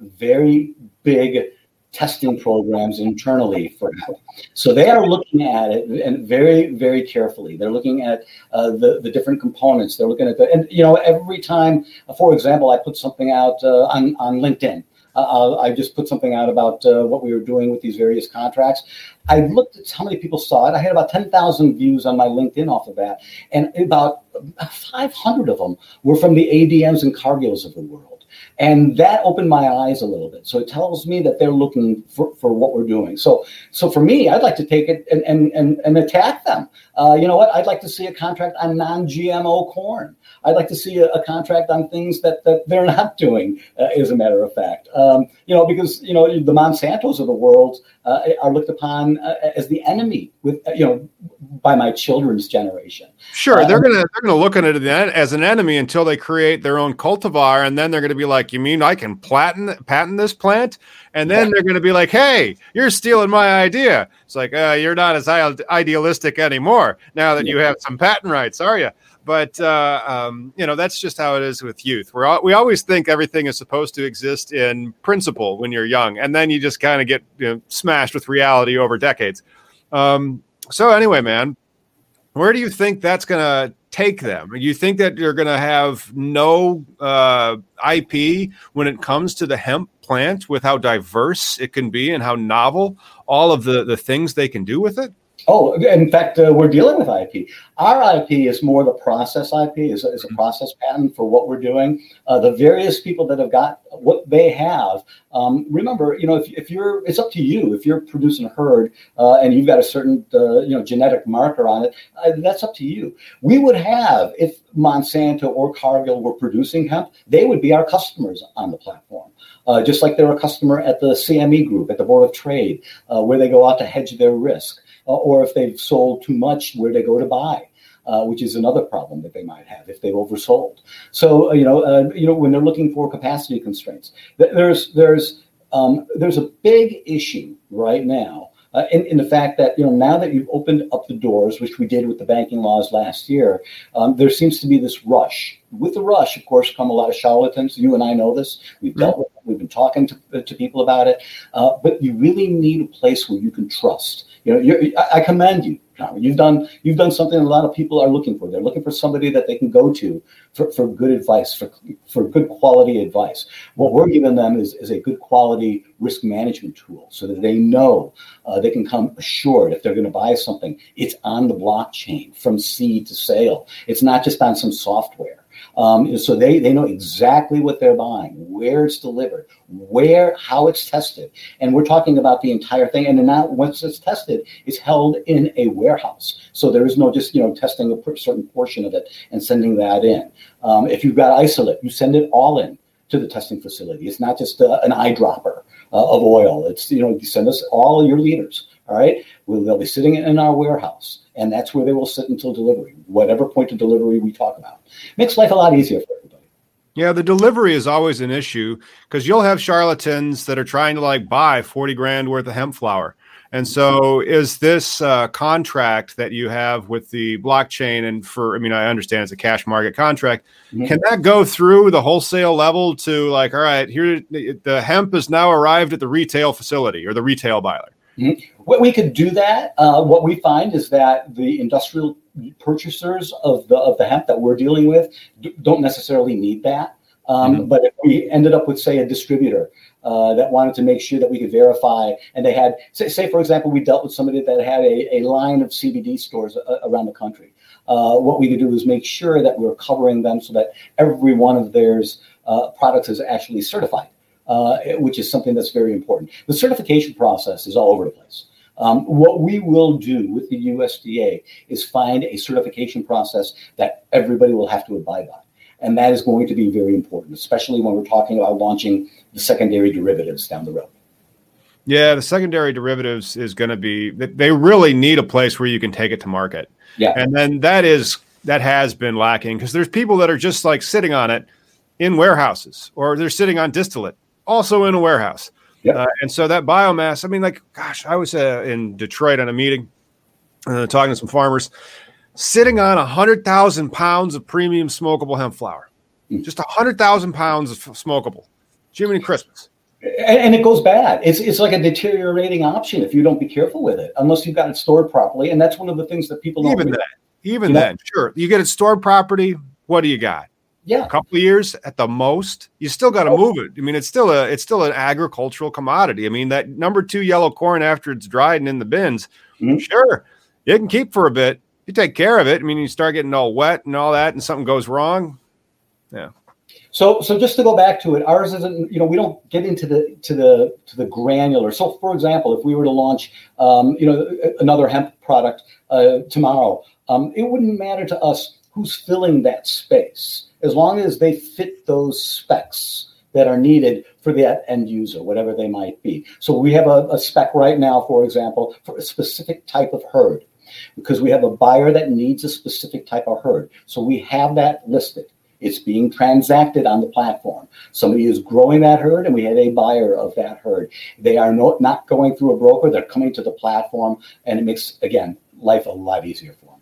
Speaker 4: very big testing programs internally for hemp. So they are looking at it and very, very carefully. They're looking at uh, the, the different components. They're looking at the, and you know, every time, for example, I put something out uh, on, on LinkedIn. Uh, I just put something out about uh, what we were doing with these various contracts. I looked at how many people saw it. I had about 10,000 views on my LinkedIn off of that. And about 500 of them were from the ADMs and Cargills of the world. And that opened my eyes a little bit. So it tells me that they're looking for, for what we're doing. So so for me, I'd like to take it and and and, and attack them. Uh, you know what? I'd like to see a contract on non-GMO corn. I'd like to see a, a contract on things that, that they're not doing, uh, as a matter of fact. Um, you know, because you know the Monsantos of the world uh, are looked upon uh, as the enemy with uh, you know by my children's generation.
Speaker 3: Sure, they're um, gonna they're gonna look at it as an enemy until they create their own cultivar, and then they're gonna be like, "You mean I can patent patent this plant?" And then yeah. they're gonna be like, "Hey, you're stealing my idea." It's like, uh, "You're not as idealistic anymore now that yeah. you have some patent rights, are you?" But uh, um, you know that's just how it is with youth. we we always think everything is supposed to exist in principle when you're young, and then you just kind of get you know, smashed with reality over decades. Um, so anyway, man, where do you think that's going to take them? You think that you're going to have no uh, IP when it comes to the hemp plant with how diverse it can be and how novel all of the, the things they can do with it?
Speaker 4: Oh, in fact, uh, we're dealing with IP. Our IP is more the process IP, is, is a mm-hmm. process patent for what we're doing. Uh, the various people that have got what they have. Um, remember, you know, if, if you're, it's up to you. If you're producing a hurd uh, and you've got a certain, uh, you know, genetic marker on it, uh, that's up to you. We would have, if Monsanto or Cargill were producing hemp, they would be our customers on the platform. Uh, just like they're a customer at the CME group, at the Board of Trade, where they go out to hedge their risk or if they've sold too much, where they go to buy. Uh, which is another problem that they might have if they've oversold. So uh, you know, uh, you know, when they're looking for capacity constraints, th- there's there's um, there's a big issue right now uh, in, in, the fact that you know now that you've opened up the doors, which we did with the banking laws last year, um, there seems to be this rush. With the rush, of course, come a lot of charlatans. You and I know this. We've dealt with. It. We've been talking to, to people about it. Uh, but you really need a place where you can trust. You know, I, I commend you You've done you've done something a lot of people are looking for. They're looking for somebody that they can go to for, for good advice, for, for good quality advice. What we're giving them is, is a good quality risk management tool so that they know uh, they can come assured if they're going to buy something, it's on the blockchain from seed to sale. It's not just on some software. Um, so they, they know exactly what they're buying, where it's delivered, where, how it's tested. And we're talking about the entire thing. And then now once it's tested, it's held in a warehouse. So there is no just, you know, testing a certain portion of it and sending that in. Um, if you've got isolate, you send it all in to the testing facility. It's not just uh, an eyedropper uh, of oil. It's, you know, send us all your liters. All right. Well, they'll be sitting in our warehouse and that's where they will sit until delivery, whatever point of delivery we talk about. Makes life a lot easier for everybody.
Speaker 3: Yeah, the delivery is always an issue because you'll have charlatans that are trying to like buy 40 grand worth of hemp flower. And so, is this uh, contract that you have with the blockchain, and for, I mean, I understand it's a cash market contract, mm-hmm. can that go through the wholesale level to like, all right, here, the hemp has now arrived at the retail facility or the retail buyer?
Speaker 4: Mm-hmm. We could do that. Uh, what we find is that the industrial purchasers of the of the hemp that we're dealing with d- don't necessarily need that. Um, mm-hmm. But if we ended up with, say, a distributor uh, that wanted to make sure that we could verify, and they had, say, say for example, we dealt with somebody that had a, a line of CBD stores uh, around the country. Uh, what we could do is make sure that we we're covering them so that every one of their uh, products is actually certified uh, which is something that's very important. The certification process is all over the place. Um, what we will do with the USDA is find a certification process that everybody will have to abide by. And that is going to be very important, especially when we're talking about launching the secondary derivatives down the road.
Speaker 3: Yeah, the secondary derivatives is going to be, they really need a place where you can take it to market.
Speaker 4: Yeah.
Speaker 3: And then that is, that has been lacking because there's people that are just like sitting on it in warehouses or they're sitting on distillate also in a warehouse.
Speaker 4: Yep.
Speaker 3: Uh, and so that biomass, I mean, like, gosh, I was uh, in Detroit on a meeting, uh, talking to some farmers, sitting on 100,000 pounds of premium smokable hemp flower. Mm. Just 100,000 pounds of smokable. Jiminy Christmas.
Speaker 4: And, and, it goes bad. It's, it's like a deteriorating option if you don't be careful with it, unless you've got it stored properly. And that's one of the things that people don't
Speaker 3: Even then, even you then, know? sure. You get it stored property. What do you got?
Speaker 4: yeah.
Speaker 3: a couple of years at the most. You still got to oh. move it. I mean, it's still a it's still an agricultural commodity. I mean, that number two yellow corn after it's dried and in the bins, mm-hmm. sure, you can keep for a bit. You take care of it. I mean, you start getting all wet and all that, and something goes wrong. Yeah.
Speaker 4: So, so just to go back to it, ours isn't. You know, we don't get into the to the to the granular. So, for example, if we were to launch, um, you know, another hemp product uh, tomorrow, um, it wouldn't matter to us who's filling that space as long as they fit those specs that are needed for that end user, whatever they might be. So we have a, a, spec right now, for example, for a specific type of hurd, because we have a buyer that needs a specific type of hurd. So we have that listed. It's being transacted on the platform. Somebody is growing that hurd, and we had a buyer of that hurd. They are no, not going through a broker; they're coming to the platform, and it makes again life a lot easier for them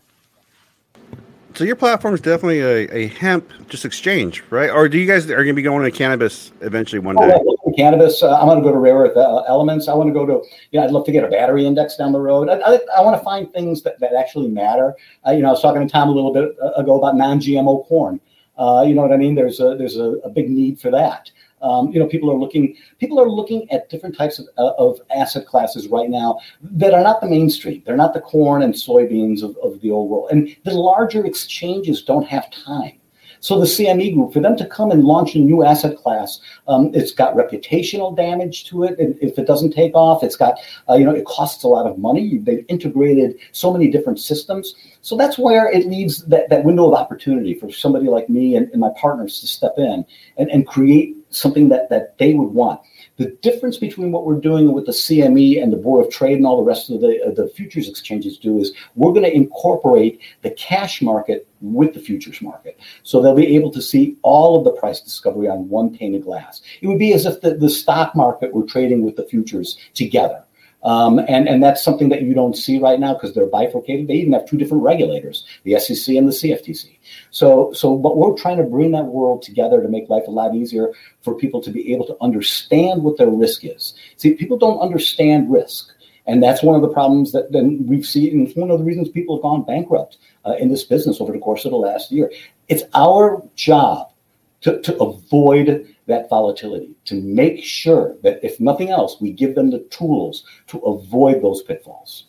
Speaker 2: so your platform is definitely a, a hemp just exchange, right? Or do you guys are going to be going to cannabis eventually one day?
Speaker 4: Oh, cannabis. Uh, I want to go to rare earth uh, elements. I want to go to. You know, I'd love to get a battery index down the road. I, I, I want to find things that, that actually matter. Uh, you know, I was talking to Tom a little bit uh, ago about non-GMO corn. Uh, you know what I mean? There's a there's a, a big need for that. Um, you know, people are looking people are looking at different types of, uh, of asset classes right now that are not the mainstream. They're not the corn and soybeans of, of the old world. And the larger exchanges don't have time. So the CME group, for them to come and launch a new asset class, um, it's got reputational damage to it. if it doesn't take off, it's got, uh, you know, it costs a lot of money. They've integrated so many different systems. So that's where it leaves that, that window of opportunity for somebody like me and, and my partners to step in and, and create something that, that they would want. The difference between what we're doing with the CME and the Board of Trade and all the rest of the, uh, the futures exchanges do is we're going to incorporate the cash market with the futures market. So they'll be able to see all of the price discovery on one pane of glass. It would be as if the, the stock market were trading with the futures together. Um, and, and that's something that you don't see right now because they're bifurcated. They even have two different regulators, the SEC and the CFTC. So, so, but we're trying to bring that world together to make life a lot easier for people to be able to understand what their risk is. See, people don't understand risk. And that's one of the problems that then we've seen. And it's one of the reasons people have gone bankrupt uh, in this business over the course of the last year. It's our job to, to avoid that volatility, to make sure that if nothing else, we give them the tools to avoid those pitfalls.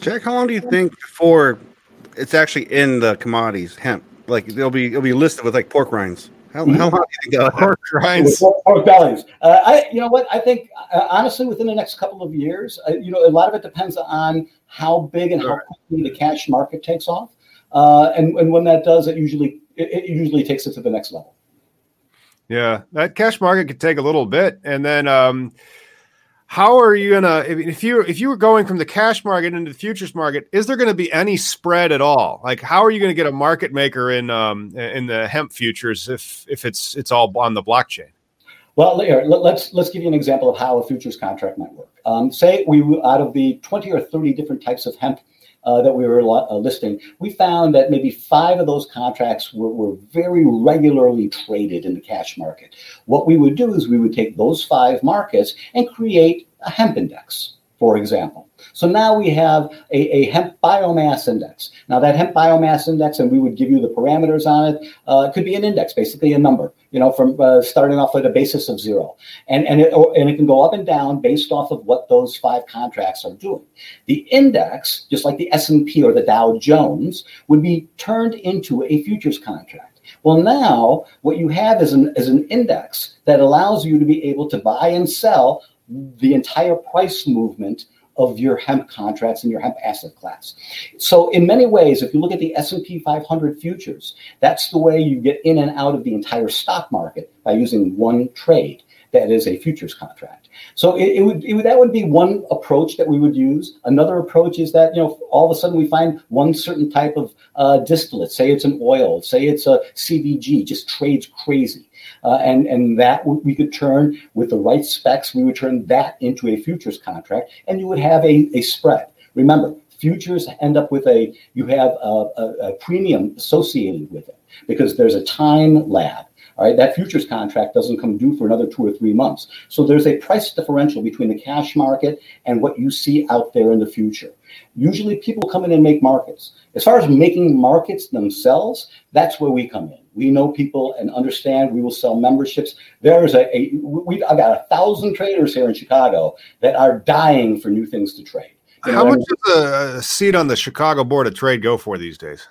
Speaker 2: Jack, how long do you think before it's actually in the commodities hemp? Like it'll be it'll be listed with like pork rinds. How, how long do you think that'll
Speaker 3: Pork rinds.
Speaker 4: Pork, pork bellies. Uh, I, you know what? I think uh, honestly, within the next couple of years, uh, you know, a lot of it depends on how big and how quickly the cash market takes off, uh, and and when that does, it usually it, it usually takes it to the next level.
Speaker 3: Yeah, that cash market could take a little bit, and then um, how are you gonna if, you if you were going from the cash market into the futures market? Is there going to be any spread at all? Like, how are you going to get a market maker in um, in the hemp futures if if it's it's all on the blockchain?
Speaker 4: Well, let- let's let's give you an example of how a futures contract might work. Um, say we out of the twenty or thirty different types of hemp uh, that we were uh, listing, we found that maybe five of those contracts were, were very regularly traded in the cash market. What we would do is we would take those five markets and create a hemp index, for example. So now we have a, a hemp biomass index. Now that hemp biomass index, and we would give you the parameters on it. Uh, could be an index, basically a number. You know, from uh, starting off at a basis of zero, and and it or, and it can go up and down based off of what those five contracts are doing. The index, just like the S and P or the Dow Jones, would be turned into a futures contract. Well, now what you have is an is an index that allows you to be able to buy and sell the entire price movement of your hemp contracts and your hemp asset class. So in many ways, if you look at the S&P 500 futures, that's the way you get in and out of the entire stock market by using one trade that is a futures contract. So it, it, would, it that would be one approach that we would use. Another approach is that you know all of a sudden we find one certain type of uh, distillate, say it's an oil, say it's a CBG, just trades crazy. Uh, and and that we could turn with the right specs, we would turn that into a futures contract, and you would have a, a spread. Remember, futures end up with a you have a, a, a premium associated with it because there's a time lag. All right, that futures contract doesn't come due for another two or three months. So there's a price differential between the cash market and what you see out there in the future. Usually people come in and make markets. As far as making markets themselves, that's where we come in. We know people and understand. We will sell memberships. There's a, a we, I've got a thousand traders here in Chicago that are dying for new things to trade. You
Speaker 3: How much does a seat on the Chicago Board of Trade go for these days?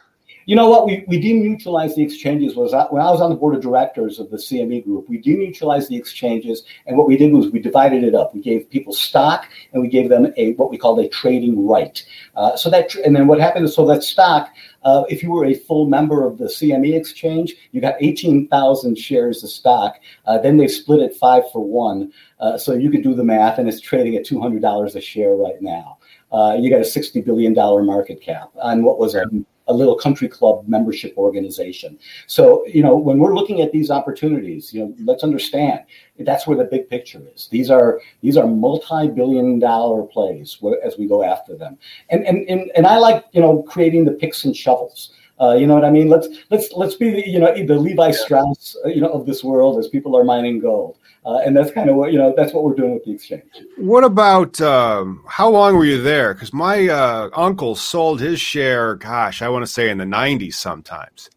Speaker 4: You know what? We, we demutualized the exchanges. Was that, when I was on the board of directors of the CME group, we demutualized the exchanges, and what we did was we divided it up. We gave people stock, and we gave them a what we called a trading right. Uh, so that and then what happened is so that stock, uh, if you were a full member of the CME exchange, you got eighteen thousand shares of stock. Uh, then they split it five for one, uh, so you could do the math, and it's trading at two hundred dollars a share right now. Uh, you got a sixty billion dollar market cap on what was a a little country club membership organization. So, you know, when we're looking at these opportunities, you know, let's understand that's where the big picture is. These are these are multi-billion dollar plays as we go after them. And and and, and I like, you know, creating the picks and shovels. Uh, you know what I mean? Let's let's let's be the, you know the Levi Strauss uh, you know of this world as people are mining gold, uh, and that's kind of what you know that's what we're doing with the exchange.
Speaker 3: What about um, how long were you there? Because my uh, uncle sold his share. Gosh, I want to say in the '90s. Sometimes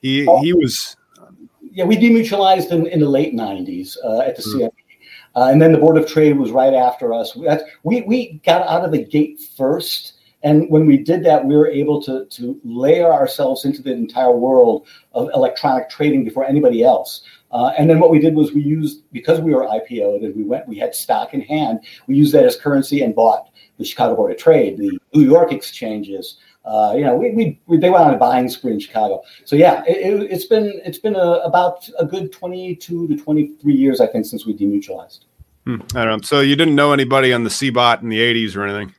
Speaker 3: he
Speaker 4: Oh.
Speaker 3: he was
Speaker 4: yeah, we demutualized in, in the late '90s uh, at the CME, uh, and then the Board of Trade was right after us. We, we we got out of the gate first, and when we did that, we were able to to layer ourselves into the entire world of electronic trading before anybody else. Uh, and then what we did was we used because we were IPO'd and we went, we had stock in hand. We used that as currency and bought the Chicago Board of Trade, the New York exchanges. Uh, you know, we, we, we they went on a buying spree in Chicago. So yeah, it, it, it's been it's been a, about a good twenty two to twenty three years, I think, since we demutualized.
Speaker 3: hmm, I don't know. So you didn't know anybody on the CBOT in the '80s or anything?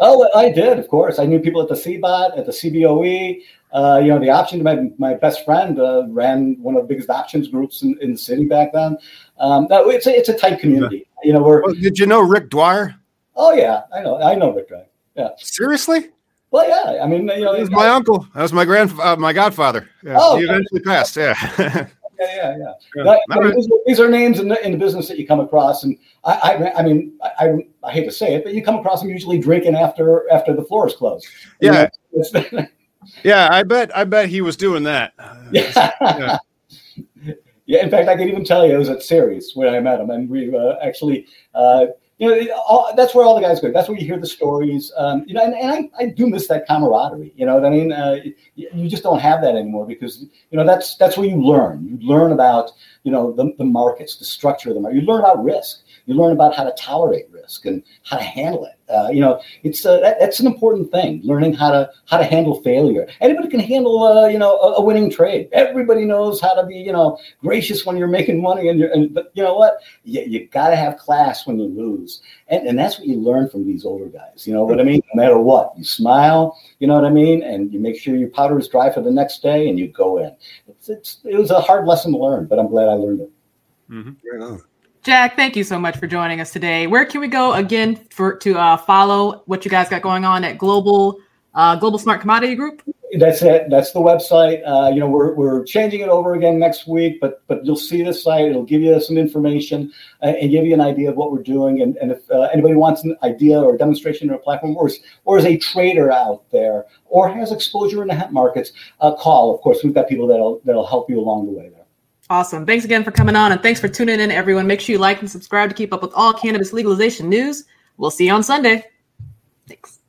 Speaker 4: Oh, I did, of course. I knew people at the CBOT, at the CBOE. Uh, you know, the option. My my best friend uh, ran one of the biggest options groups in, in the city back then. Um, that, it's a, it's a tight community. You know, we're
Speaker 3: Well, did you know Rick Dwyer?
Speaker 4: Oh yeah, I know. I know Rick Drake. Yeah.
Speaker 3: Seriously?
Speaker 4: Well, yeah. I mean, you know,
Speaker 3: That was my uncle. That was my grand, uh, my godfather. Yeah,
Speaker 4: Oh,
Speaker 3: he eventually passed. Yeah.
Speaker 4: yeah, yeah, yeah.
Speaker 3: Yeah.
Speaker 4: But,
Speaker 3: All right.
Speaker 4: these, are, these are names in the, in the business that you come across, and I, I, I mean, I, I, I hate to say it, but you come across them usually drinking after after the floor is closed.
Speaker 3: Yeah. yeah, I bet. I bet he was doing that.
Speaker 4: yeah.
Speaker 3: Yeah.
Speaker 4: Yeah, in fact, I can even tell you it was at Ceres when I met him, and we uh, actually, uh, you know, all, that's where all the guys go. That's where you hear the stories, um, you know, and, and I, I do miss that camaraderie. You know what I mean? Uh, you, you just don't have that anymore because you know that's that's where you learn. You learn about you know the, the markets, the structure of the market. You learn about risk. You learn about how to tolerate risk and how to handle it. Uh, you know, it's uh, that, that's an important thing. Learning how to how to handle failure. Anybody can handle uh, you know a, a winning trade. Everybody knows how to be you know gracious when you're making money and you're and but you know what you, you got to have class when you lose and, and that's what you learn from these older guys you know what i mean no matter what you smile you know what i mean and you make sure your powder is dry for the next day and you go in it's, it's, it was a hard lesson to learn but i'm glad i learned it
Speaker 3: Mhm.
Speaker 2: Right on.
Speaker 1: Jack, thank you so much for joining us today. Where can we go again for to uh, follow what you guys got going on at Global uh, Global Smart Commodity Group?
Speaker 4: that's it. That's the website. Uh, you know we're, we're changing it over again next week but but you'll see the site. It'll give you some information uh, and give you an idea of what we're doing. And, and if uh, anybody wants an idea or demonstration or a platform or is, or is a trader out there or has exposure in the markets uh, call. Of course we've got people that'll that'll help you along the way
Speaker 1: Awesome. Thanks again for coming on and thanks for tuning in, everyone. Make sure you like and subscribe to keep up with all cannabis legalization news. We'll see you on Sunday. Thanks.